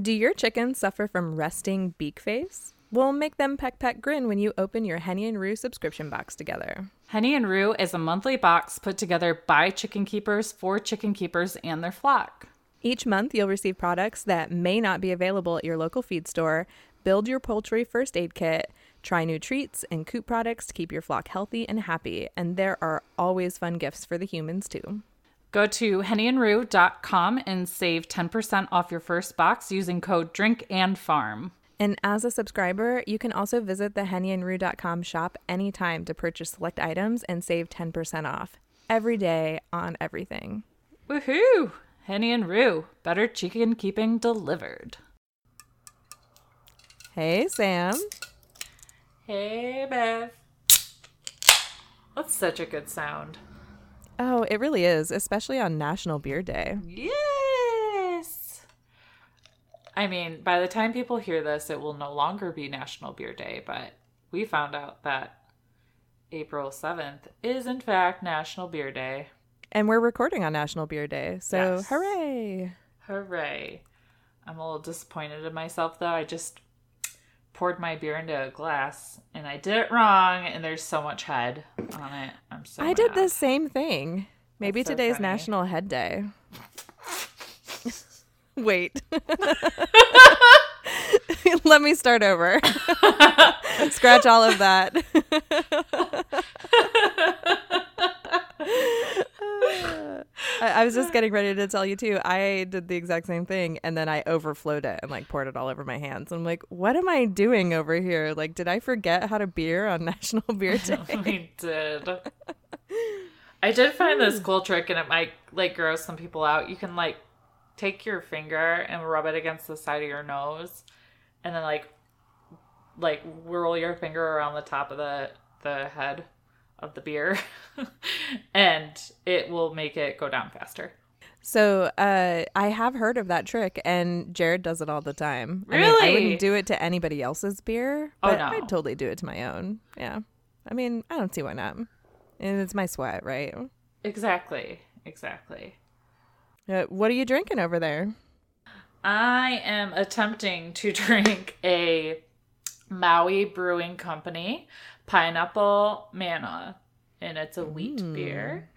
Do your chickens suffer from resting beak face? We'll make them peck peck grin when you open your Henny and Roo subscription box together. Henny and Roo is a monthly box put together by chicken keepers for chicken keepers and their flock. Each month, you'll receive products that may not be available at your local feed store, build your poultry first aid kit, try new treats and coop products to keep your flock healthy and happy, and there are always fun gifts for the humans too. Go to hennyandroo.com and save 10% off your first box using code DRINKANDFARM. And Farm. And as a subscriber, you can also visit the hennyandroo.com shop anytime to purchase select items and save 10% off every day on everything. Woohoo! Henny and Roo, better chicken keeping delivered. Hey, Sam. Hey, Beth. That's such a good sound. Oh, it really is, especially on National Beer Day. Yes. I mean, by the time people hear this, it will no longer be National Beer Day, but we found out that April 7th is, in fact, National Beer Day. And we're recording on National Beer Day, so Yes. hooray! Hooray. I'm a little disappointed in myself, though. I just poured my beer into a glass and I did it wrong, and there's so much head on it. I'm so I did the same thing. Maybe so today's funny. National Head Day. Wait. Let me start over. Scratch all of that. I, I was just getting ready to tell you too. I did the exact same thing, and then I overflowed it and like poured it all over my hands. I'm like, what am I doing over here? Like, did I forget how to beer on National Beer Day? we did. I did find this hmm. cool trick, and it might like gross some people out. You can like take your finger and rub it against the side of your nose, and then like like whirl your finger around the top of the the head of the beer, and it will make it go down faster. So uh, I have heard of that trick, and Jared does it all the time. I, mean, I wouldn't do it to anybody else's beer, Oh, but no. I'd totally do it to my own. Yeah, I mean, I don't see why not. And it's my sweat, right? Exactly. Exactly. Uh, what are you drinking over there? I am attempting to drink a Maui Brewing Company pineapple Mana, and it's a wheat mm. beer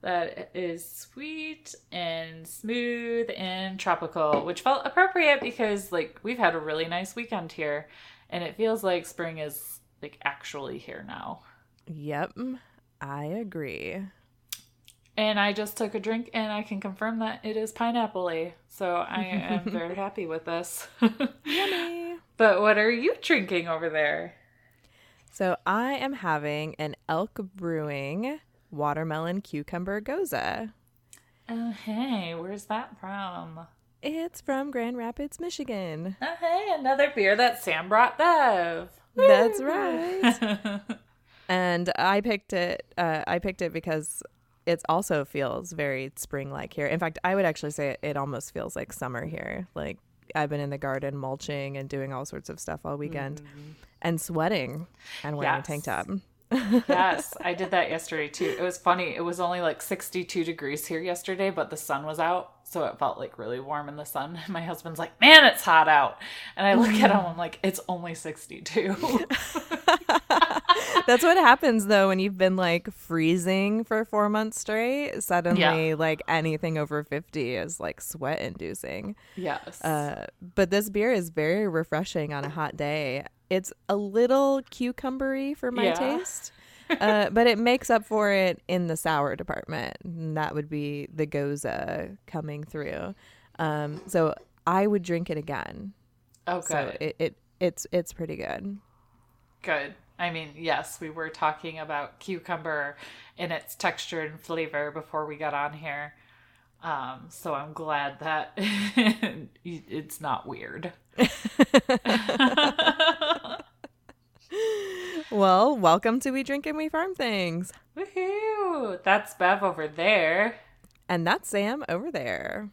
that is sweet and smooth and tropical, which felt appropriate because like we've had a really nice weekend here, and it feels like spring is like actually here now. Yep, I agree. And I just took a drink and I can confirm that it is pineapple So I am very happy with this. Yummy. But what are you drinking over there? So I am having an Elk Brewing watermelon cucumber gose. Oh, hey, where's that from? It's from Grand Rapids, Michigan. Oh, hey, another beer that Sam brought Bev. That's right. and I picked it. Uh, I picked it because it also feels very spring-like here. In fact, I would actually say it, it almost feels like summer here. Like I've been in the garden mulching and doing all sorts of stuff all weekend, mm-hmm. and sweating and wearing a tank top. yes, I did that yesterday too. It was funny. It was only like 62 degrees here yesterday, but the sun was out. So it felt like really warm in the sun. My husband's like, man, it's hot out. And I look at mm-hmm. him, I'm like, it's only 62. That's what happens though when you've been like freezing for four months straight. Suddenly, Yeah. like anything over fifty is like sweat-inducing. yes. Uh, but this beer is very refreshing on a hot day. It's a little cucumbery for my Yeah. taste, uh, but it makes up for it in the sour department. And that would be the gose coming through. Um, so I would drink it again. Okay. So it, it it's it's pretty good. Good. I mean, yes, we were talking about cucumber and its texture and flavor before we got on here. Um, so I'm glad that it's not weird. Well, welcome to We Drink and We Farm Things. Woohoo! That's Bev over there. And that's Sam over there.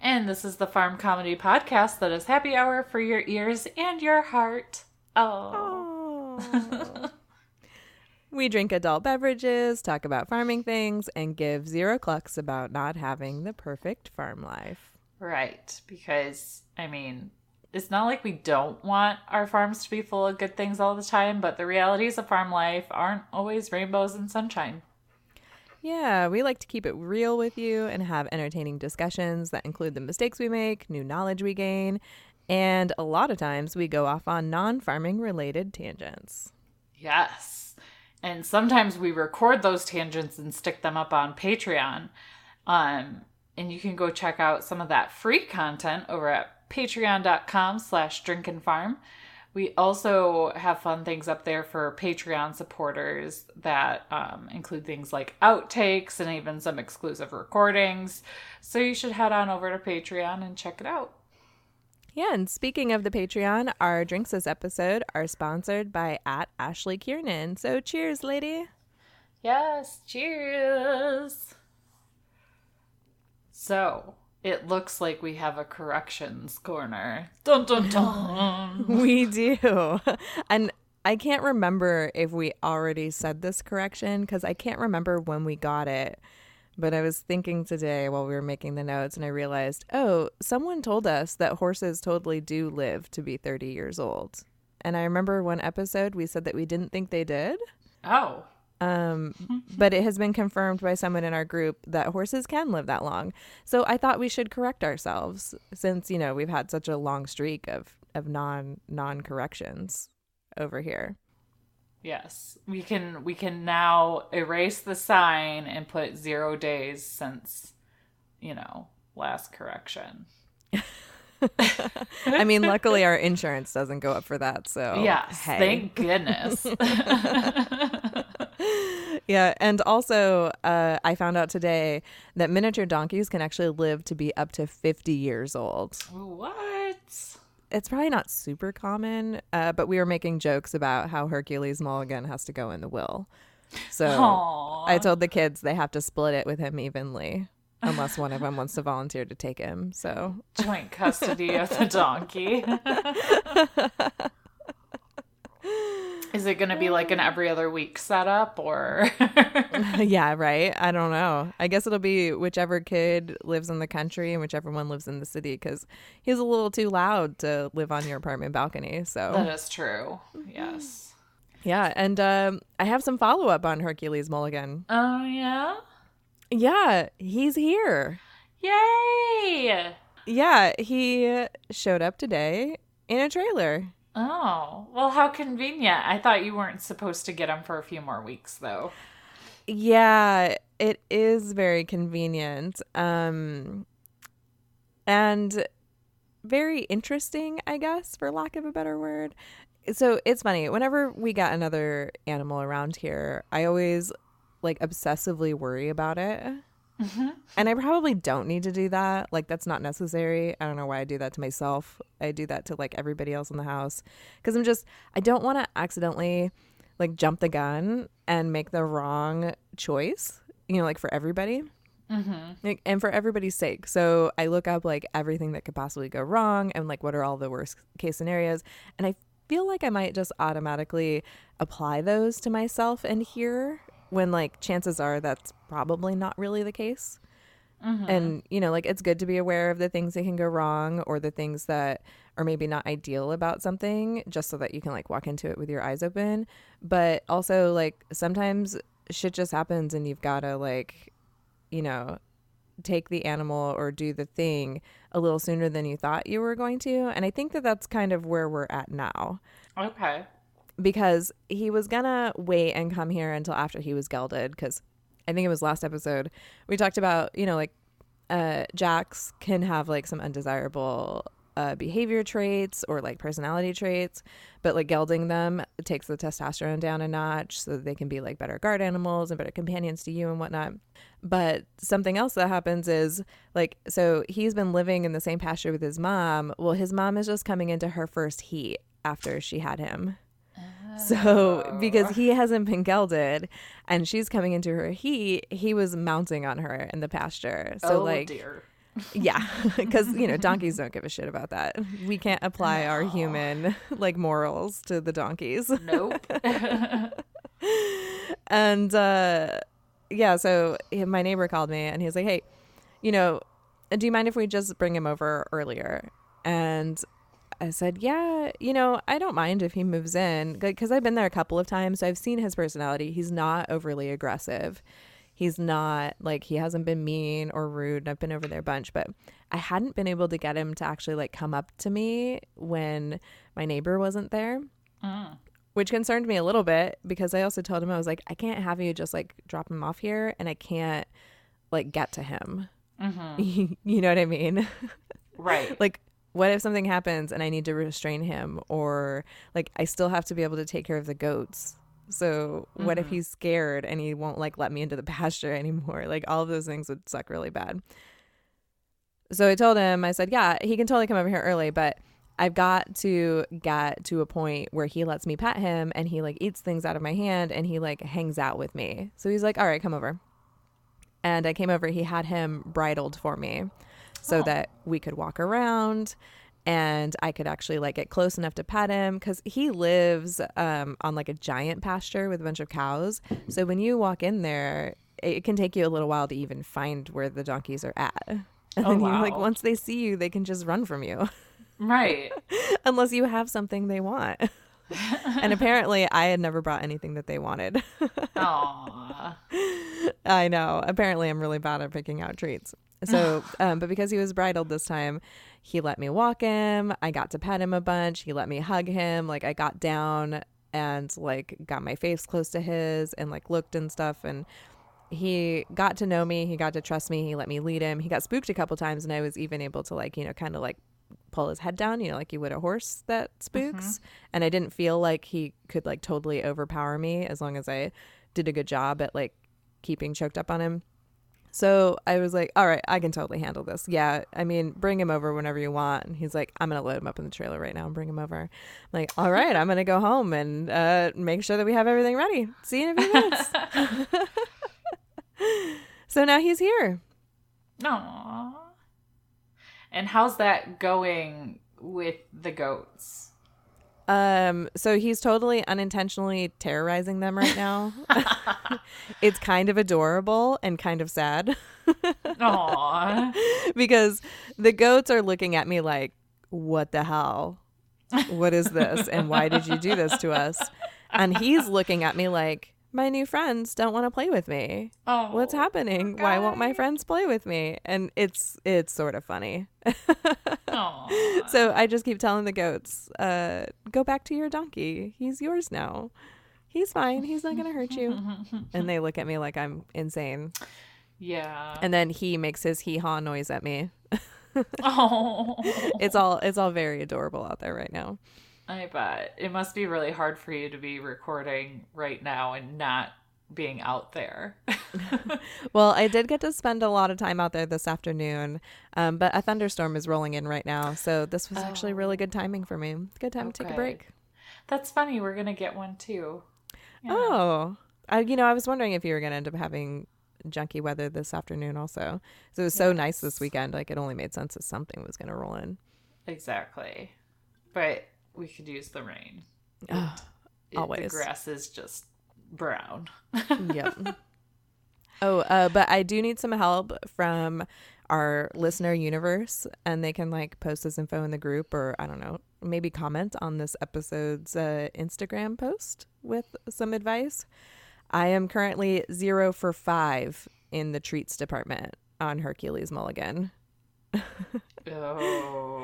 And this is the Farm Comedy Podcast that is happy hour for your ears and your heart. Oh. We drink adult beverages, talk about farming things, and give zero clucks about not having the perfect farm life. Right. Because, I mean, it's not like we don't want our farms to be full of good things all the time, but the realities of farm life aren't always rainbows and sunshine. Yeah, we like to keep it real with you and have entertaining discussions that include the mistakes we make, new knowledge we gain, and a lot of times we go off on non farming related tangents. Yes. And sometimes we record those tangents and stick them up on Patreon. Um, and you can go check out some of that free content over at patreon.com slash drinkinfarm. We also have fun things up there for Patreon supporters that um, include things like outtakes and even some exclusive recordings. So you should head on over to Patreon and check it out. Yeah, and speaking of the Patreon, our drinks this episode are sponsored by at Ashley Kiernan. So cheers, lady. Yes, cheers. So it looks like we have a corrections corner. Dun dun dun. we do. And I can't remember if we already said this correction because I can't remember when we got it. But I was thinking today while we were making the notes and I realized, oh, someone told us that horses totally do live to be 30 years old. And I remember one episode we said that we didn't think they did. Oh. Um, but it has been confirmed by someone in our group that horses can live that long. So I thought we should correct ourselves since, you know, we've had such a long streak of, of non non corrections over here. Yes. We can we can now erase the sign and put 0 days since you know, last correction. I mean, luckily our insurance doesn't go up for that. So yes, hey. thank goodness. yeah, and also uh, I found out today that miniature donkeys can actually live to be up to fifty years old. what? It's probably not super common, uh, but we were making jokes about how Hercules Mulligan has to go in the will. So Aww. I told the kids they have to split it with him evenly, unless one of them wants to volunteer to take him. So joint custody of the donkey. Is it going to be like an every other week setup or? yeah, right. I don't know. I guess it'll be whichever kid lives in the country and whichever one lives in the city because he's a little too loud to live on your apartment balcony. So that is true. Yes. Yeah, and um, I have some follow up on Hercules Mulligan. Oh yeah. Yeah, he's here. Yay! Yeah, he showed up today in a trailer. Oh, well, how convenient. I thought you weren't supposed to get them for a few more weeks, though. Yeah, it is very convenient. Um, and very interesting, I guess, for lack of a better word. So it's funny. Whenever we got another animal around here, I always like obsessively worry about it. Mm-hmm. And I probably don't need to do that. Like, that's not necessary. I don't know why I do that to myself. I do that to like everybody else in the house because I'm just, I don't want to accidentally like jump the gun and make the wrong choice, you know, like for everybody. Mm-hmm. Like, and for everybody's sake. So I look up like everything that could possibly go wrong and like what are all the worst case scenarios. And I feel like I might just automatically apply those to myself and here when like chances are that's probably not really the case. Mm-hmm. And you know, like it's good to be aware of the things that can go wrong or the things that are maybe not ideal about something just so that you can like walk into it with your eyes open. But also like sometimes shit just happens and you've got to like you know, take the animal or do the thing a little sooner than you thought you were going to. And I think that that's kind of where we're at now Okay. Because he was gonna wait and come here until after he was gelded because I think it was last episode we talked about you know like uh jacks can have like some undesirable uh, behavior traits or like personality traits, but like gelding them takes the testosterone down a notch so they can be like better guard animals and better companions to you and whatnot. But something else that happens is like, so he's been living in the same pasture with his mom. Well, his mom is just coming into her first heat after she had him. So, because he hasn't been gelded and she's coming into her heat, he was mounting on her in the pasture. So, oh like, dear. yeah, because, you know, donkeys don't give a shit about that. We can't apply our human, like, morals to the donkeys. Nope. and, uh, yeah, so my neighbor called me and he was like, hey, you know, do you mind if we just bring him over earlier? And I said, yeah, you know, I don't mind if he moves in because I've been there a couple of times. So I've seen his personality. He's not overly aggressive. He's not like he hasn't been mean or rude. I've been over there a bunch, but I hadn't been able to get him to actually like come up to me when my neighbor wasn't there. Mm. Which concerned me a little bit because I also told him I was like, I can't have you just like drop him off here and I can't like get to him. Mm-hmm. you know what I mean? Right. like what if something happens and I need to restrain him or like I still have to be able to take care of the goats. So what if Mhm. he's scared and he won't like let me into the pasture anymore? Like all of those things would suck really bad. So I told him, I said, yeah, he can totally come over here early, but I've got to get to a point where he lets me pet him and he like eats things out of my hand and he like hangs out with me. So he's like, all right, come over. And I came over, he had him bridled for me so Oh. that we could walk around and I could actually like get close enough to pet him because he lives um, on like a giant pasture with a bunch of cows. So when you walk in there, it can take you a little while to even find where the donkeys are at. And Oh, then you like once they see you, they can just run from you Right. unless you have something they want. and apparently, I had never brought anything that they wanted. Aw. I know. Apparently, I'm really bad at picking out treats. So, um, but because he was bridled this time, he let me walk him. I got to pet him a bunch. He let me hug him. Like, I got down and like got my face close to his and like looked and stuff. And he got to know me. He got to trust me. He let me lead him. He got spooked a couple times, and I was even able to like, you know, kind of like pull his head down, you know, like you would a horse that spooks. And I didn't feel like he could like totally overpower me as long as I did a good job at like keeping choked up on him. So I was like, all right, I can totally handle this. Yeah. I mean, bring him over whenever you want. And he's like, I'm going to load him up in the trailer right now and bring him over. I'm like, all right, I'm going to go home and uh, make sure that we have everything ready. See you in a few minutes. so now he's here. Aw. And how's that going with the goats? Um, so he's totally unintentionally terrorizing them right now. it's kind of adorable and kind of sad Aw. because the goats are looking at me like, what the hell? What is this? And why did you do this to us? And he's looking at me like, my new friends don't want to play with me. Oh. What's happening? Why won't my friends play with me? And it's it's sort of funny. So I just keep telling the goats, uh, go back to your donkey. He's yours now. He's fine. He's not going to hurt you. And they look at me like I'm insane. yeah. And then he makes his hee haw noise at me. oh. It's all it's all very adorable out there right now. I bet. It must be really hard for you to be recording right now and not being out there. Well, I did get to spend a lot of time out there this afternoon, um, but a thunderstorm is rolling in right now, so this was actually really good timing for me. Good time to take a break. That's funny. We're going to get one too. Yeah. Oh, I, you know, I was wondering if you were going to end up having junky weather this afternoon also. So it was so nice this weekend. Like it only made sense that something was going to roll in. Exactly. But we could use the rain. Oh, It- Always. The grass is just brown. yep. Oh, uh, but I do need some help from our listener universe, and they can like post this info in the group, or I don't know, maybe comment on this episode's uh, Instagram post with some advice. I am currently zero for five in the treats department on Hercules Mulligan. oh.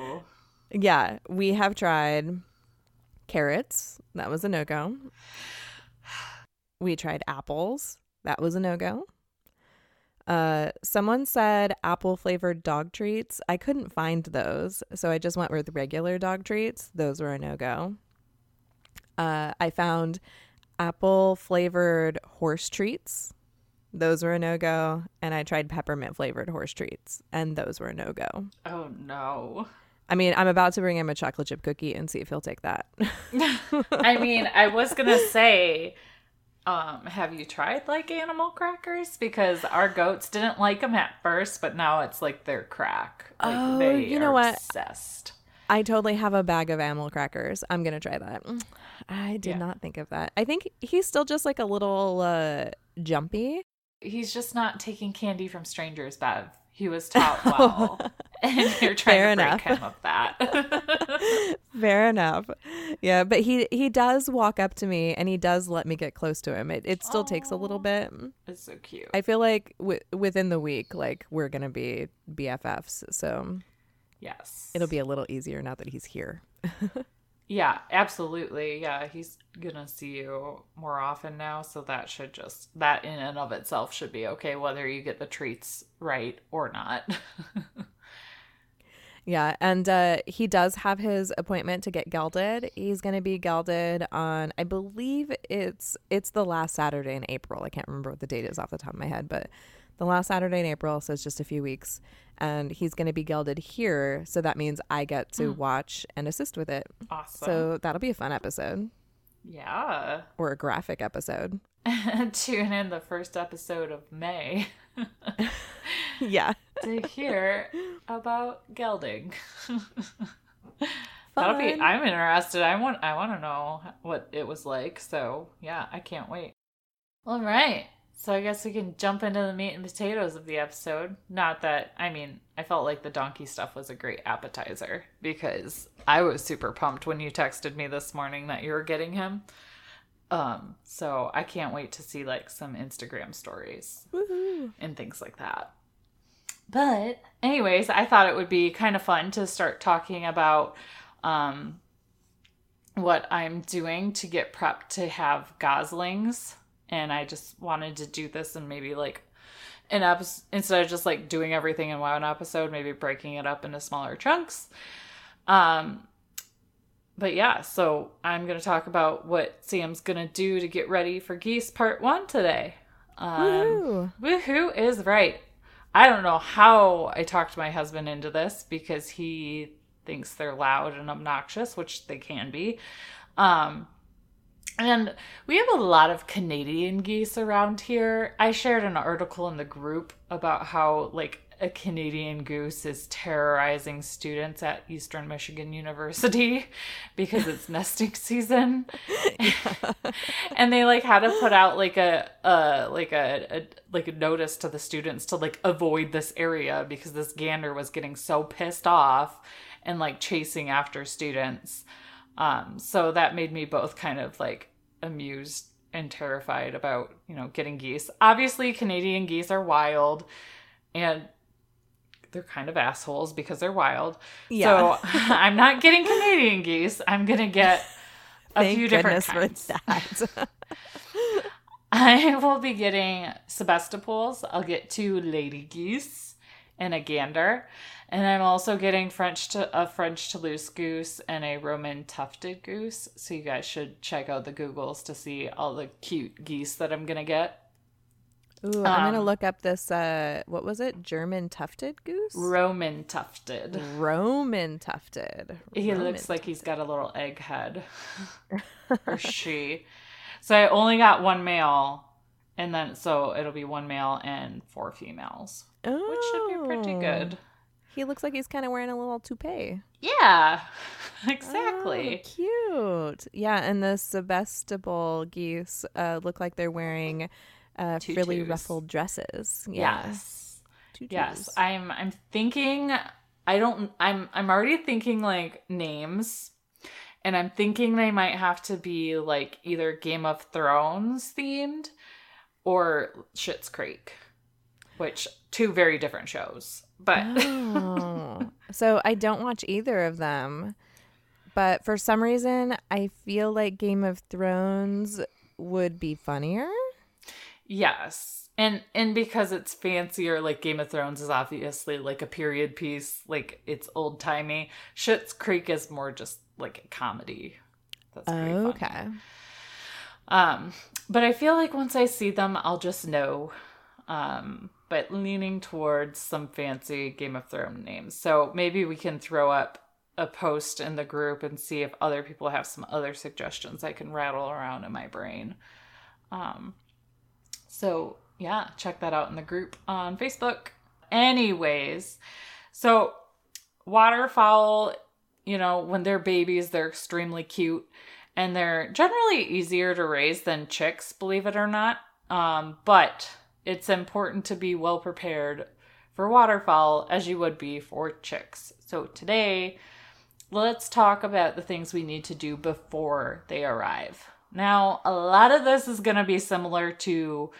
Yeah, we have tried carrots. That was a no go. We tried apples. That was a no go. Uh, someone said apple flavored dog treats. I couldn't find those, so I just went with regular dog treats. Those were a no go. Uh, I found apple flavored horse treats. Those were a no go. And I tried peppermint flavored horse treats, and those were a no go. Oh no. I mean, I'm about to bring him a chocolate chip cookie and see if he'll take that. I mean, I was gonna say, um, have you tried like animal crackers? Because our goats didn't like them at first, but now it's like their crack. Like Oh, they you know are what? Obsessed. I totally have a bag of animal crackers. I'm gonna try that. I did Yeah. not think of that. I think he's still just like a little uh, jumpy. He's just not taking candy from strangers, Bev. He was taught well. and you're trying Fair to break enough. him of that. Fair enough. Yeah, but he he does walk up to me and he does let me get close to him. It it still Aww. takes a little bit. It's so cute. I feel like w- within the week, like we're gonna be BFFs. So yes, it'll be a little easier now that he's here. Yeah, absolutely. Yeah, he's gonna see you more often now, so that should just that in and of itself should be okay, whether you get the treats right or not. yeah, and uh, he does have his appointment to get gelded. He's gonna be gelded on, I believe it's it's the last Saturday in April. I can't remember what the date is off the top of my head, but the last Saturday in April, so it's just a few weeks. And he's going to be gelded here. So that means I get to mm. watch and assist with it. Awesome. So that'll be a fun episode. Yeah. Or a graphic episode. Tune in the first episode of May. yeah. to hear about gelding. That'll be I'm interested. I want I want to know what it was like. So, yeah, I can't wait. All right. So I guess we can jump into the meat and potatoes of the episode. Not that I mean, I felt like the donkey stuff was a great appetizer because I was super pumped when you texted me this morning that you were getting him. Um, so I can't wait to see like some Instagram stories Woo-hoo. and things like that. But anyways, I thought it would be kind of fun to start talking about um what I'm doing to get prepped to have goslings and I just wanted to do this and maybe like an episode instead of just like doing everything in one episode, maybe breaking it up into smaller chunks. Um, but yeah, so I'm gonna talk about what Sam's gonna do to get ready for Geese Part One today. Um, woohoo! Woohoo is right. I don't know how I talked my husband into this because he thinks they're loud and obnoxious, which they can be. Um, and we have a lot of Canadian geese around here. I shared an article in the group about how, like, a Canadian goose is terrorizing students at Eastern Michigan University because it's nesting season. and they like had to put out like a uh like a, a like a notice to the students to like avoid this area because this gander was getting so pissed off and like chasing after students. Um, so that made me both kind of like amused and terrified about, you know, getting geese. Obviously, Canadian geese are wild and they're kind of assholes because they're wild. Yeah. So I'm not getting Canadian geese. I'm going to get a Thank few different kinds. For that. I will be getting Sebastopols. I'll get two lady geese and a gander. And I'm also getting French to a French Toulouse goose and a Roman tufted goose. So you guys should check out the Googles to see all the cute geese that I'm gonna get. Ooh, I'm gonna um, look up this. Uh, what was it? German tufted goose. Roman tufted. Roman tufted. He Roman looks like he's got a little egg head, or she. So I only got one male, and then so it'll be one male and four females, oh. which should be pretty good. Oh. He looks like he's kind of wearing a little toupee. Yeah, exactly. Oh, cute. Yeah, and the Sebastopol geese uh, look like they're wearing uh, frilly ruffled dresses. Yeah. Yes. Tutus. Yes. I'm. I'm thinking. I don't. I'm. I'm already thinking like names, and I'm thinking they might have to be like either Game of Thrones themed or Schitt's Creek, which two very different shows. But oh. so I don't watch either of them. But for some reason, I feel like Game of Thrones would be funnier. Yes. And and because it's fancier, like Game of Thrones is obviously like a period piece, like it's old timey. Schitt's Creek is more just like a comedy. That's okay. Um, but I feel like once I see them, I'll just know. Um, but leaning towards some fancy Game of Thrones names. So maybe we can throw up a post in the group and see if other people have some other suggestions I can rattle around in my brain. Um, so yeah, check that out in the group on Facebook. Anyways, so waterfowl, you know, when they're babies, they're extremely cute and they're generally easier to raise than chicks, believe it or not. Um, but it's important to be well prepared for waterfowl as you would be for chicks. So today, let's talk about the things we need to do before they arrive. Now, a lot of this is going to be similar to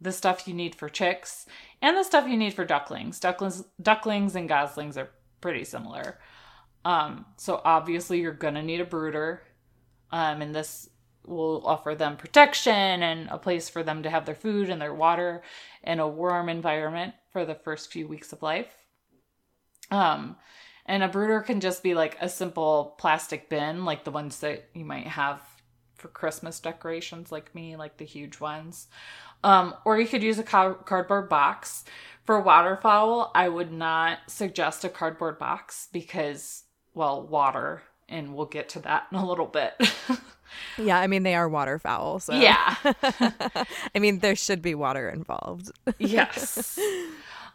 the stuff you need for chicks and the stuff you need for ducklings. Ducklings, ducklings and goslings are pretty similar. Um, so obviously you're gonna need a brooder, um, and this will offer them protection and a place for them to have their food and their water in a warm environment for the first few weeks of life. Um, and a brooder can just be like a simple plastic bin, like the ones that you might have for Christmas decorations, like me, like the huge ones. Um, or you could use a cardboard box. For waterfowl, I would not suggest a cardboard box because, well, water, and we'll get to that in a little bit. yeah, I mean, they are waterfowl. So. Yeah. I mean, there should be water involved. yes.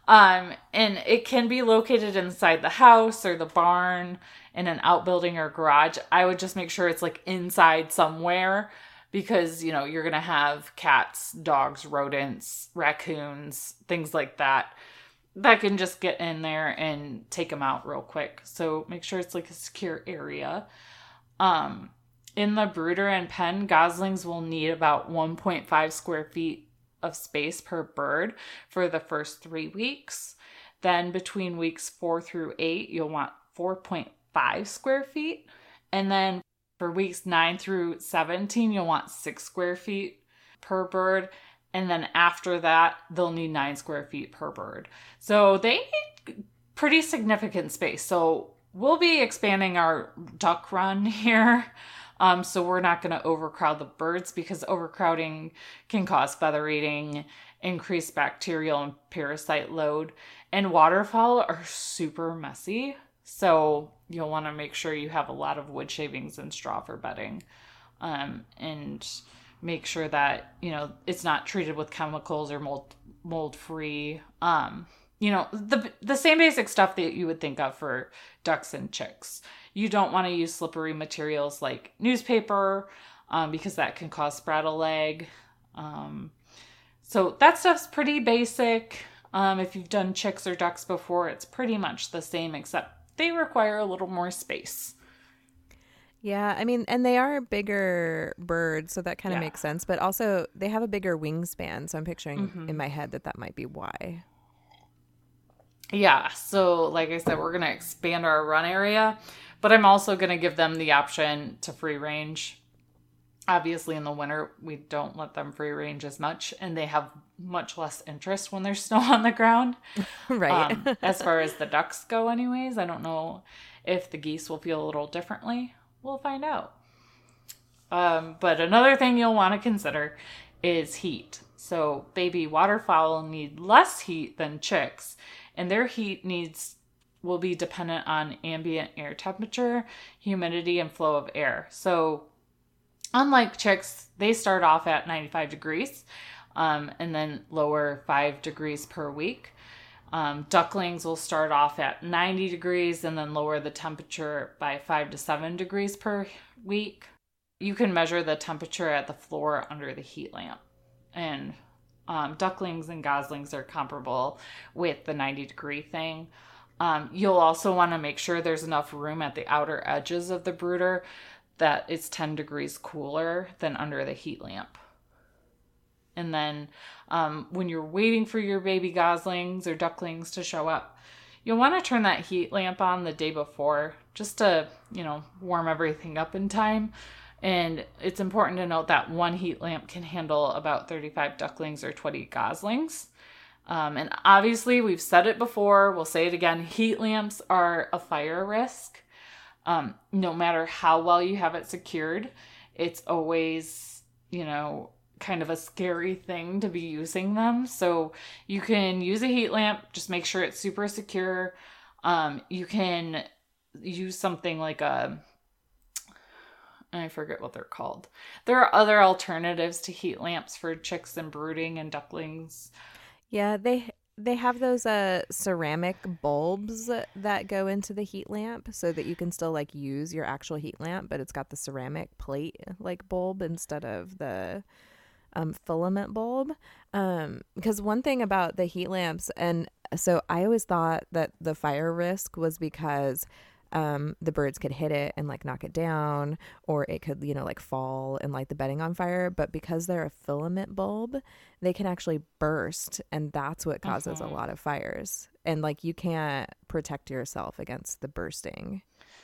Um, and it can be located inside the house or the barn in an outbuilding or garage. I would just make sure it's like inside somewhere because, you know, you're going to have cats, dogs, rodents, raccoons, things like that that can just get in there and take them out real quick. So make sure it's like a secure area. Um, in the brooder and pen, goslings will need about 1.5 square feet of space per bird for the first three weeks. Then between weeks four through eight, you'll want 4.5 square feet. And then for weeks 9 through 17, you'll want 6 square feet per bird. And then after that, they'll need 9 square feet per bird. So they need pretty significant space. So we'll be expanding our duck run here. Um, so we're not going to overcrowd the birds because overcrowding can cause feather eating, increase bacterial and parasite load, and waterfowl are super messy. So you'll want to make sure you have a lot of wood shavings and straw for bedding. Um, and make sure that, you know, it's not treated with chemicals or mold mold free. Um, you know, the the same basic stuff that you would think of for ducks and chicks. You don't want to use slippery materials like newspaper um, because that can cause spraddle leg. Um, so that stuff's pretty basic. Um, if you've done chicks or ducks before, it's pretty much the same except they require a little more space. Yeah, I mean, and they are bigger birds, so that kind of yeah. makes sense. But also, they have a bigger wingspan, so I'm picturing mm-hmm. in my head that that might be why. Yeah, so like I said, we're gonna expand our run area, but I'm also gonna give them the option to free range. Obviously, in the winter, we don't let them free range as much, and they have much less interest when there's snow on the ground. right. Um, as far as the ducks go, anyways, I don't know if the geese will feel a little differently. We'll find out. Um, but another thing you'll want to consider is heat. So, baby waterfowl need less heat than chicks, and their heat needs will be dependent on ambient air temperature, humidity, and flow of air. So, unlike chicks, they start off at 95 degrees um, and then lower five degrees per week. Um, ducklings will start off at 90 degrees and then lower the temperature by five to seven degrees per week. You can measure the temperature at the floor under the heat lamp. And um, ducklings and goslings are comparable with the 90 degree thing. Um, you'll also want to make sure there's enough room at the outer edges of the brooder that it's 10 degrees cooler than under the heat lamp. And then um, when you're waiting for your baby goslings or ducklings to show up, you'll want to turn that heat lamp on the day before just to, you know, warm everything up in time. And it's important to note that one heat lamp can handle about 35 ducklings or 20 goslings. Um, and obviously, we've said it before, we'll say it again heat lamps are a fire risk. Um, no matter how well you have it secured, it's always, you know, kind of a scary thing to be using them. So you can use a heat lamp, just make sure it's super secure. Um, you can use something like a I forget what they're called. There are other alternatives to heat lamps for chicks and brooding and ducklings. Yeah, they they have those uh ceramic bulbs that go into the heat lamp so that you can still like use your actual heat lamp, but it's got the ceramic plate like bulb instead of the um, filament bulb. Um, because one thing about the heat lamps, and So I always thought that the fire risk was because um, the birds could hit it and like knock it down, or it could, you know, like fall and light the bedding on fire. But because they're a filament bulb, they can actually burst, and that's what causes a lot of fires. And like you can't protect yourself against the bursting.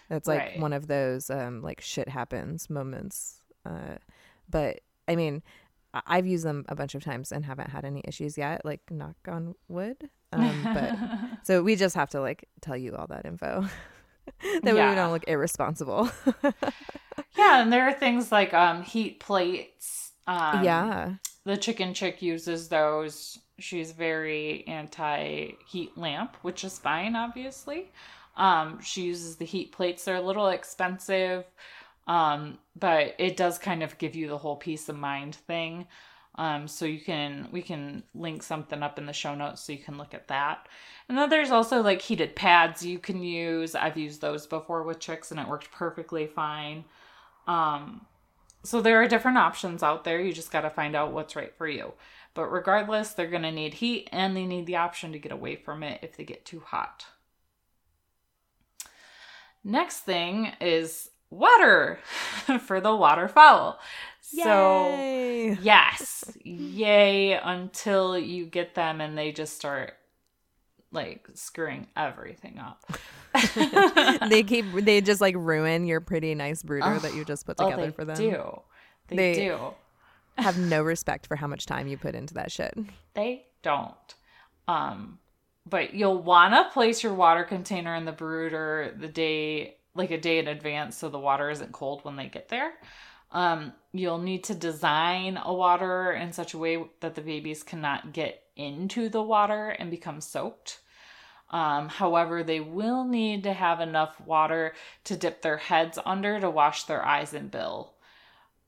That's like Right. one of those um, like shit happens moments. Uh, but I mean, I've used them a bunch of times and haven't had any issues yet. Like knock on wood. Um, but so we just have to like tell you all that info. that way Yeah. we don't look irresponsible. yeah, and there are things like um heat plates. Um, yeah. the chicken chick uses those. She's very anti heat lamp, which is fine, obviously. Um, she uses the heat plates. They're a little expensive, um, but it does kind of give you the whole peace of mind thing. Um, so you can we can link something up in the show notes so you can look at that. And then there's also like heated pads you can use. I've used those before with chicks and it worked perfectly fine. Um, so there are different options out there. You just got to find out what's right for you. But regardless, they're going to need heat and they need the option to get away from it if they get too hot. Next thing is water for the waterfowl. So, yes, yay until you get them and they just start like screwing everything up. they keep they just like ruin your pretty nice brooder Oh, that you just put Oh, together they for them. They do. They, They- do. Have no respect for how much time you put into that shit. They don't. Um, but you'll want to place your water container in the brooder the day, like a day in advance, so the water isn't cold when they get there. Um, you'll need to design a water in such a way that the babies cannot get into the water and become soaked. Um, however, they will need to have enough water to dip their heads under to wash their eyes and bill.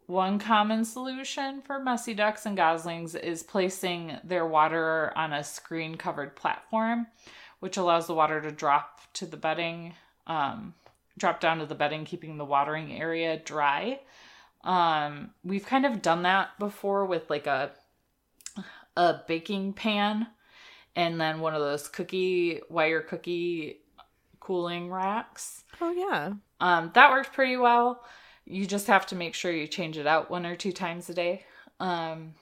One common solution for messy ducks and goslings is placing their water on a screen covered platform, which allows the water to drop to the bedding, um, drop down to the bedding, keeping the watering area dry. Um, we've kind of done that before with like a a baking pan and then one of those cookie wire cookie cooling racks. Oh yeah. Um, that worked pretty well. You just have to make sure you change it out one or two times a day. Um,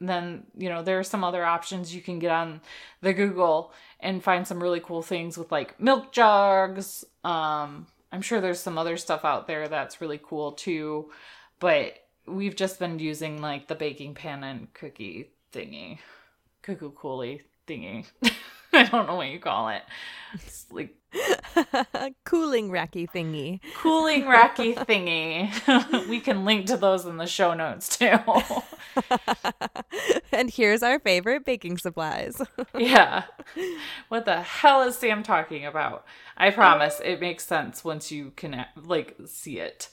then, you know, there are some other options you can get on the Google and find some really cool things with like milk jugs. Um, I'm sure there's some other stuff out there that's really cool too, but we've just been using like the baking pan and cookie thingy, cuckoo coolie thingy. I don't know what you call it. It's like Cooling racky thingy. cooling racky thingy. we can link to those in the show notes too. and here's our favorite baking supplies. yeah. What the hell is Sam talking about? I promise it makes sense once you can like see it.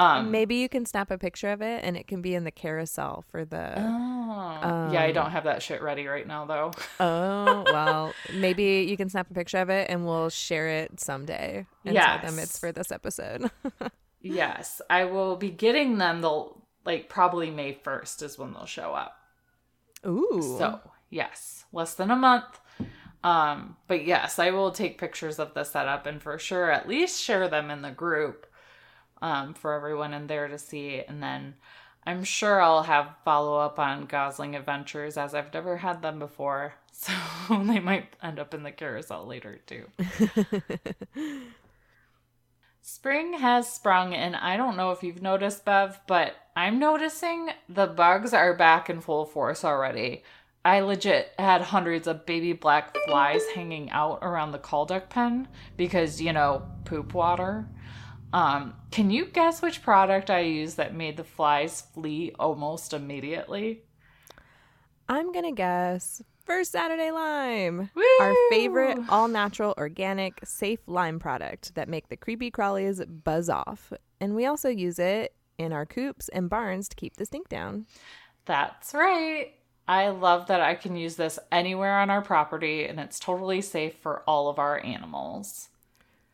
Um Maybe you can snap a picture of it and it can be in the carousel for the Oh. yeah, I Um, don't have that shit ready right now though. Oh, well, maybe you can snap a picture of it and we'll share it someday and tell them it's for this episode. yes, I will be getting them they'll like probably May 1st is when they'll show up. Ooh. So, yes, less than a month. Um, but yes, I will take pictures of the setup and for sure at least share them in the group um, for everyone in there to see. And then I'm sure I'll have follow up on Gosling Adventures as I've never had them before. So they might end up in the carousel later too. Spring has sprung, and I don't know if you've noticed, Bev, but I'm noticing the bugs are back in full force already. I legit had hundreds of baby black flies hanging out around the call duck pen because, you know, poop water. Um, can you guess which product I used that made the flies flee almost immediately? I'm going to guess First Saturday Lime. Woo! Our favorite all natural, organic, safe lime product that make the creepy crawlies buzz off. And we also use it in our coops and barns to keep the stink down. That's right. I love that I can use this anywhere on our property and it's totally safe for all of our animals.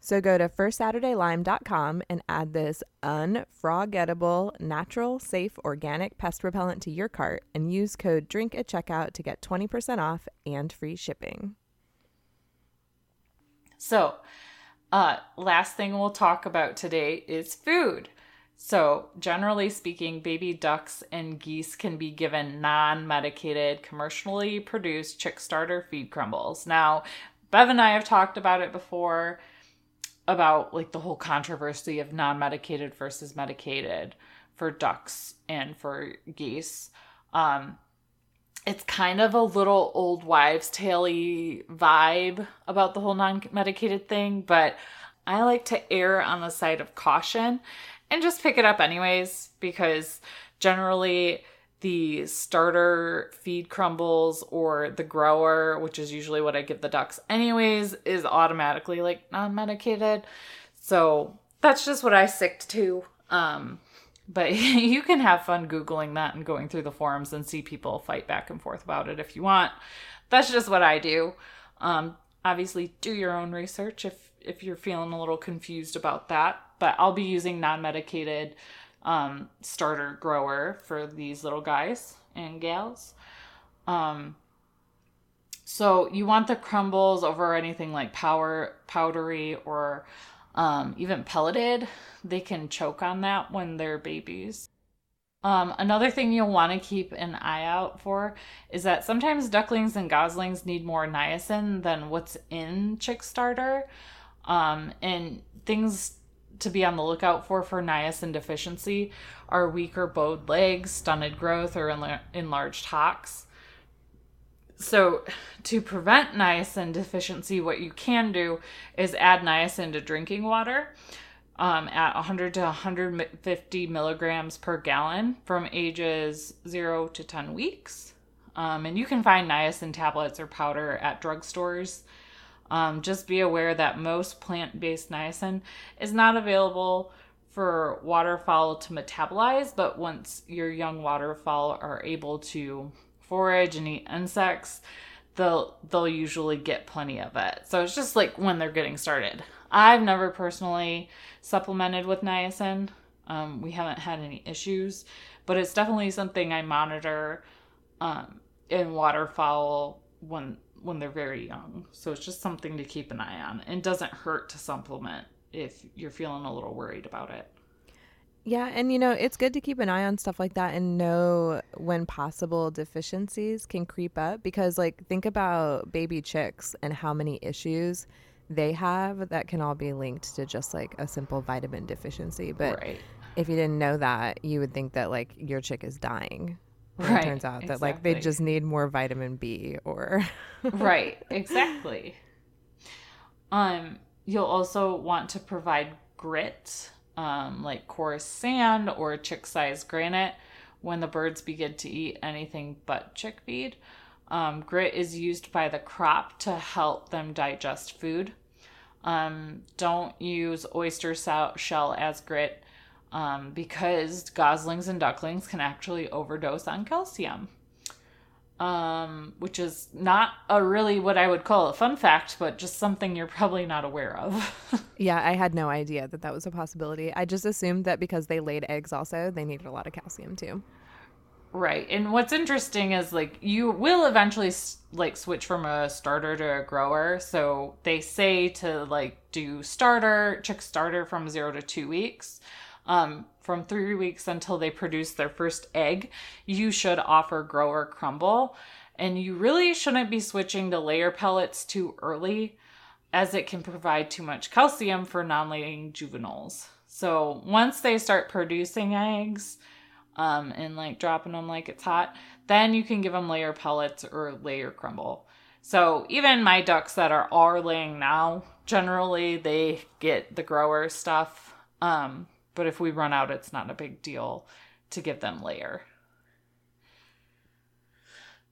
So go to firstsaturdaylime.com and add this unfroggettable, natural, safe, organic pest repellent to your cart and use code DRINK at checkout to get 20% off and free shipping. So, uh, last thing we'll talk about today is food. So, generally speaking, baby ducks and geese can be given non medicated, commercially produced chick starter feed crumbles. Now, Bev and I have talked about it before about like the whole controversy of non medicated versus medicated for ducks and for geese. Um, it's kind of a little old wives' tale vibe about the whole non medicated thing, but I like to err on the side of caution and just pick it up anyways because generally the starter feed crumbles or the grower, which is usually what I give the ducks anyways, is automatically like non medicated. So that's just what I stick to. Um, but you can have fun Googling that and going through the forums and see people fight back and forth about it if you want. That's just what I do. Um, obviously, do your own research if, if you're feeling a little confused about that but I'll be using non-medicated um, starter grower for these little guys and gals. Um, so you want the crumbles over anything like power powdery or um, even pelleted. They can choke on that when they're babies. Um, another thing you'll want to keep an eye out for is that sometimes ducklings and goslings need more niacin than what's in chick starter. Um, and things to be on the lookout for for niacin deficiency are weaker bowed legs, stunted growth, or enlarged hocks. So, to prevent niacin deficiency, what you can do is add niacin to drinking water um, at 100 to 150 milligrams per gallon from ages 0 to 10 weeks. Um, and you can find niacin tablets or powder at drugstores um, just be aware that most plant based niacin is not available for waterfowl to metabolize, but once your young waterfowl are able to forage and eat insects, they'll they'll usually get plenty of it. So it's just like when they're getting started. I've never personally supplemented with niacin. Um, we haven't had any issues, but it's definitely something I monitor um, in waterfowl when when they're very young. So it's just something to keep an eye on. And doesn't hurt to supplement if you're feeling a little worried about it. Yeah, and you know, it's good to keep an eye on stuff like that and know when possible deficiencies can creep up because like think about baby chicks and how many issues they have that can all be linked to just like a simple vitamin deficiency. But right. if you didn't know that, you would think that like your chick is dying right, it turns out exactly. that like they just need more vitamin B or right exactly. Um you'll also want to provide grit um, like coarse sand or chick sized granite. When the birds begin to eat anything but chick feed um, grit is used by the crop to help them digest food. Um, don't use oyster shell as grit um, because goslings and ducklings can actually overdose on calcium. Um, which is not a really what I would call a fun fact, but just something you're probably not aware of. yeah, I had no idea that that was a possibility. I just assumed that because they laid eggs, also they needed a lot of calcium too. Right. And what's interesting is like you will eventually like switch from a starter to a grower. So they say to like do starter, chick starter from 0 to 2 weeks um, from three weeks until they produce their first egg, you should offer grower crumble. And you really shouldn't be switching to layer pellets too early, as it can provide too much calcium for non laying juveniles. So once they start producing eggs um, and like dropping them like it's hot, then you can give them layer pellets or layer crumble. So even my ducks that are are laying now, generally they get the grower stuff. Um, but if we run out, it's not a big deal to give them layer.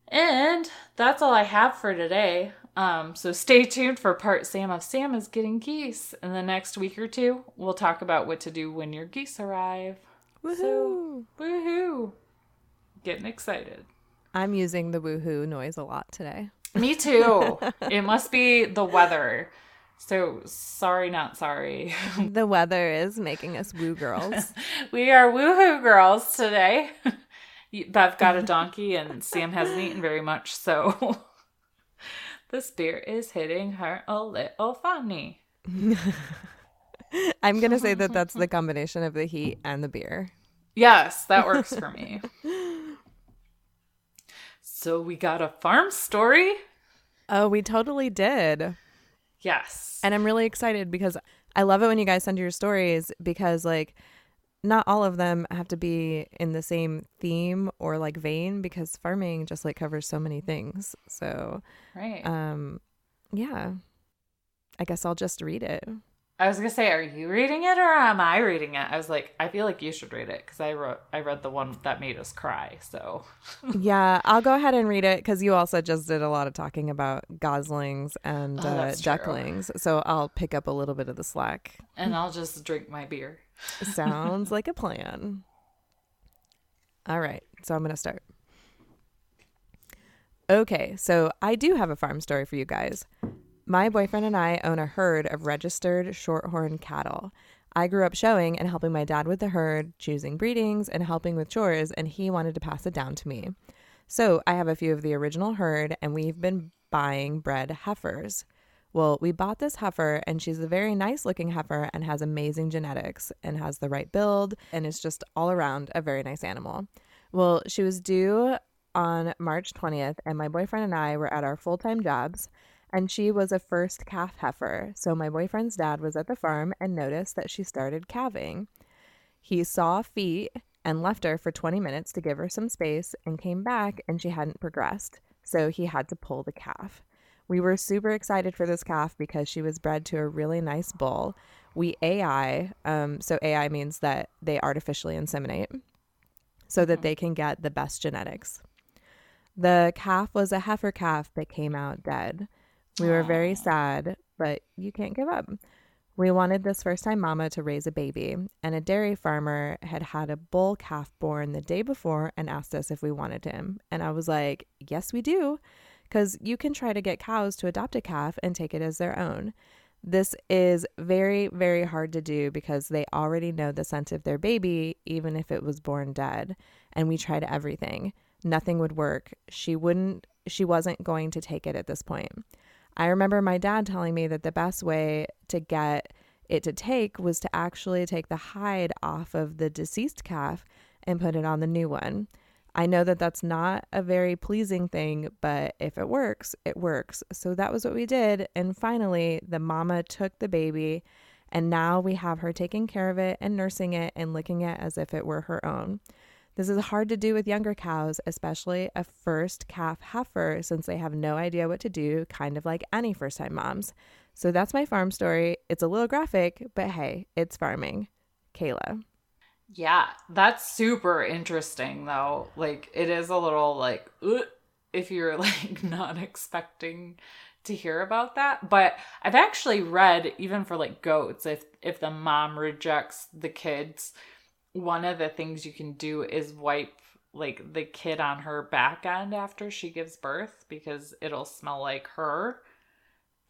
And that's all I have for today. Um, so stay tuned for part Sam of Sam is getting geese. In the next week or two, we'll talk about what to do when your geese arrive. Woohoo! So, woohoo! Getting excited. I'm using the woohoo noise a lot today. Me too. it must be the weather. So sorry, not sorry. the weather is making us woo girls. we are woohoo girls today. Bev got a donkey and Sam hasn't eaten very much, so this beer is hitting her a little funny. I'm going to say that that's the combination of the heat and the beer. Yes, that works for me. so we got a farm story. Oh, we totally did. Yes. And I'm really excited because I love it when you guys send your stories because, like, not all of them have to be in the same theme or like vein because farming just like covers so many things. So, right. Um, yeah. I guess I'll just read it. I was gonna say, are you reading it or am I reading it? I was like, I feel like you should read it because I wrote, I read the one that made us cry. So, yeah, I'll go ahead and read it because you also just did a lot of talking about goslings and oh, uh, ducklings. True. So I'll pick up a little bit of the slack, and I'll just drink my beer. Sounds like a plan. All right, so I'm gonna start. Okay, so I do have a farm story for you guys. My boyfriend and I own a herd of registered shorthorn cattle. I grew up showing and helping my dad with the herd, choosing breedings, and helping with chores, and he wanted to pass it down to me. So I have a few of the original herd, and we've been buying bred heifers. Well, we bought this heifer, and she's a very nice looking heifer and has amazing genetics and has the right build and is just all around a very nice animal. Well, she was due on March 20th, and my boyfriend and I were at our full time jobs and she was a first calf heifer. So my boyfriend's dad was at the farm and noticed that she started calving. He saw feet and left her for 20 minutes to give her some space and came back and she hadn't progressed. So he had to pull the calf. We were super excited for this calf because she was bred to a really nice bull. We AI, um, so AI means that they artificially inseminate so that mm-hmm. they can get the best genetics. The calf was a heifer calf that came out dead. We were very sad, but you can't give up. We wanted this first time mama to raise a baby, and a dairy farmer had had a bull calf born the day before and asked us if we wanted him. And I was like, Yes, we do, because you can try to get cows to adopt a calf and take it as their own. This is very, very hard to do because they already know the scent of their baby, even if it was born dead. And we tried everything. Nothing would work. She wouldn't, she wasn't going to take it at this point. I remember my dad telling me that the best way to get it to take was to actually take the hide off of the deceased calf and put it on the new one. I know that that's not a very pleasing thing, but if it works, it works. So that was what we did. And finally, the mama took the baby, and now we have her taking care of it and nursing it and licking it as if it were her own. This is hard to do with younger cows, especially a first calf heifer, since they have no idea what to do, kind of like any first time moms. So that's my farm story. It's a little graphic, but hey, it's farming. Kayla. Yeah, that's super interesting though. Like it is a little like if you're like not expecting to hear about that, but I've actually read even for like goats if if the mom rejects the kids, one of the things you can do is wipe like the kid on her back end after she gives birth because it'll smell like her.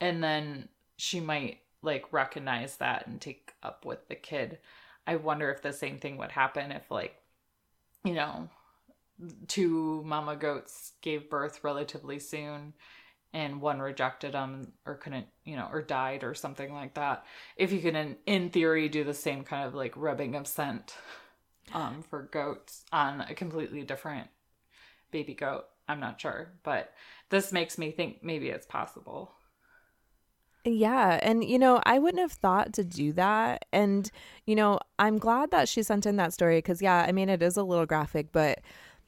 And then she might like recognize that and take up with the kid. I wonder if the same thing would happen if like you know two mama goats gave birth relatively soon and one rejected them or couldn't, you know, or died or something like that. If you can, in, in theory, do the same kind of like rubbing of scent um, for goats on a completely different baby goat. I'm not sure, but this makes me think maybe it's possible. Yeah. And, you know, I wouldn't have thought to do that. And, you know, I'm glad that she sent in that story because, yeah, I mean, it is a little graphic, but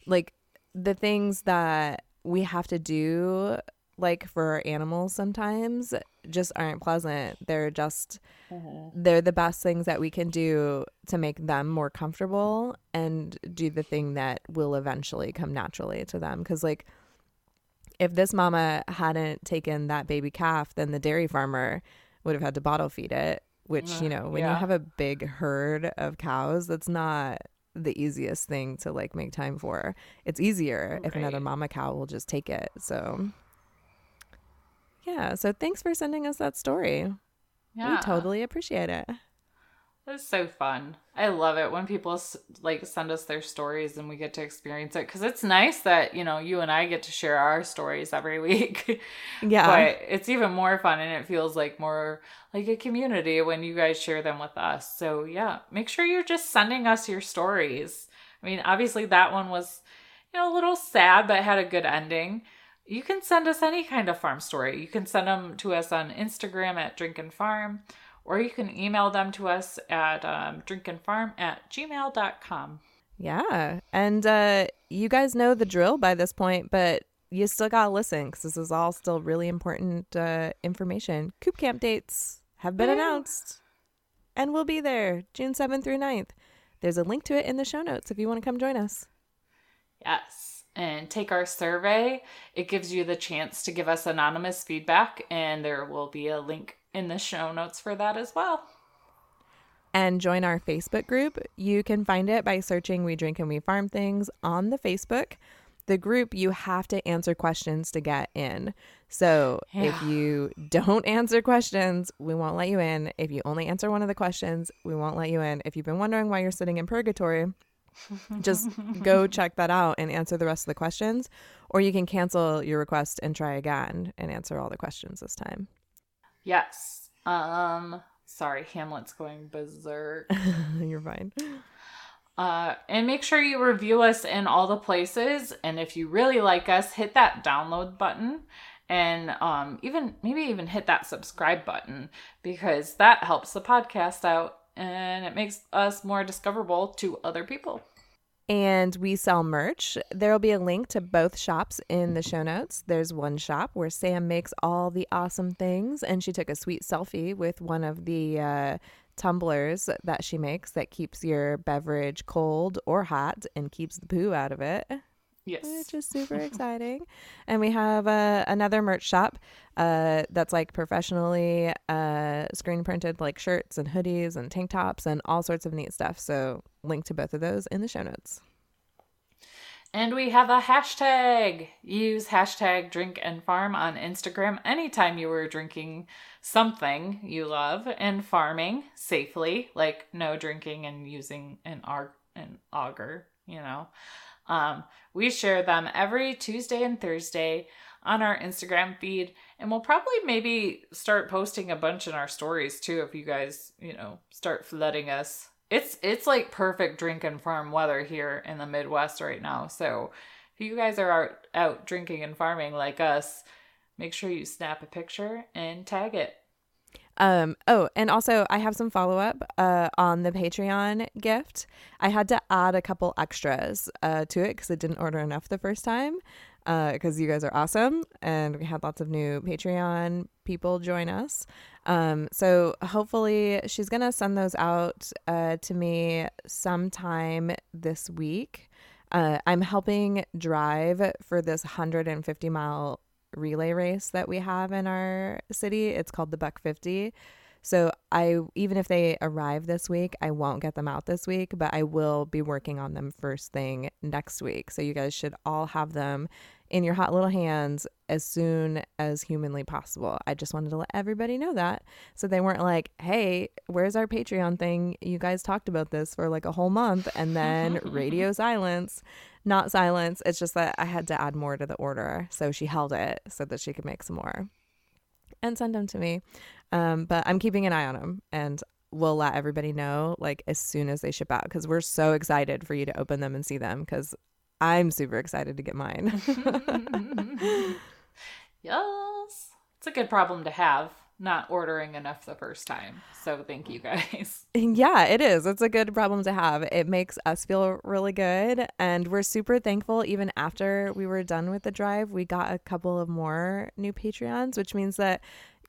like the things that we have to do like for animals sometimes just aren't pleasant. They're just mm-hmm. they're the best things that we can do to make them more comfortable and do the thing that will eventually come naturally to them cuz like if this mama hadn't taken that baby calf, then the dairy farmer would have had to bottle feed it, which, you know, when yeah. you have a big herd of cows, that's not the easiest thing to like make time for. It's easier right. if another mama cow will just take it. So yeah. So thanks for sending us that story. Yeah. We totally appreciate it. That's so fun. I love it when people like send us their stories and we get to experience it because it's nice that you know you and I get to share our stories every week. Yeah, but it's even more fun and it feels like more like a community when you guys share them with us. So yeah, make sure you're just sending us your stories. I mean, obviously that one was you know a little sad but had a good ending. You can send us any kind of farm story. You can send them to us on Instagram at Drink and Farm or you can email them to us at um, drinkandfarm at gmail.com. Yeah. And uh, you guys know the drill by this point, but you still got to listen because this is all still really important uh, information. Coop camp dates have been yeah. announced and we'll be there June 7th through 9th. There's a link to it in the show notes if you want to come join us. Yes. And take our survey. It gives you the chance to give us anonymous feedback, and there will be a link in the show notes for that as well. And join our Facebook group. You can find it by searching We Drink and We Farm Things on the Facebook. The group, you have to answer questions to get in. So yeah. if you don't answer questions, we won't let you in. If you only answer one of the questions, we won't let you in. If you've been wondering why you're sitting in purgatory, just go check that out and answer the rest of the questions. Or you can cancel your request and try again and answer all the questions this time. Yes. Um sorry, Hamlet's going berserk. You're fine. Uh, and make sure you review us in all the places. And if you really like us, hit that download button and um, even maybe even hit that subscribe button because that helps the podcast out and it makes us more discoverable to other people and we sell merch. There will be a link to both shops in the show notes. There's one shop where Sam makes all the awesome things, and she took a sweet selfie with one of the uh, tumblers that she makes that keeps your beverage cold or hot and keeps the poo out of it. Yes. Which is super exciting. And we have uh, another merch shop uh, that's like professionally uh, screen printed, like shirts and hoodies and tank tops and all sorts of neat stuff. So, link to both of those in the show notes. And we have a hashtag. Use hashtag drink and farm on Instagram anytime you were drinking something you love and farming safely, like no drinking and using an, arg- an auger, you know. Um, we share them every Tuesday and Thursday on our Instagram feed, and we'll probably maybe start posting a bunch in our stories too if you guys, you know, start flooding us. It's it's like perfect drink and farm weather here in the Midwest right now. So if you guys are out, out drinking and farming like us, make sure you snap a picture and tag it. Um, oh, and also I have some follow up uh, on the Patreon gift. I had to add a couple extras uh, to it because I didn't order enough the first time. Because uh, you guys are awesome, and we had lots of new Patreon people join us. Um, so hopefully she's gonna send those out uh, to me sometime this week. Uh, I'm helping drive for this 150 mile relay race that we have in our city. It's called the Buck 50. So I even if they arrive this week, I won't get them out this week, but I will be working on them first thing next week. So you guys should all have them in your hot little hands as soon as humanly possible. I just wanted to let everybody know that so they weren't like, "Hey, where's our Patreon thing? You guys talked about this for like a whole month and then radio silence." Not silence. It's just that I had to add more to the order. So she held it so that she could make some more and send them to me. Um, but I'm keeping an eye on them and we'll let everybody know like as soon as they ship out because we're so excited for you to open them and see them because I'm super excited to get mine. yes. It's a good problem to have not ordering enough the first time. So thank you guys. Yeah, it is. It's a good problem to have. It makes us feel really good. And we're super thankful. Even after we were done with the drive, we got a couple of more new Patreons, which means that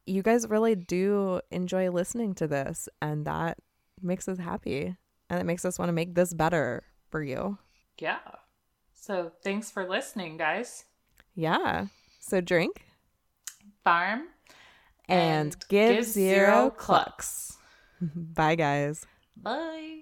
you guys really do enjoy listening to this. And that makes us happy. And it makes us want to make this better for you. Yeah. So thanks for listening, guys. Yeah. So drink, farm, and, give, give, zero, zero clucks. Bye, guys. Bye.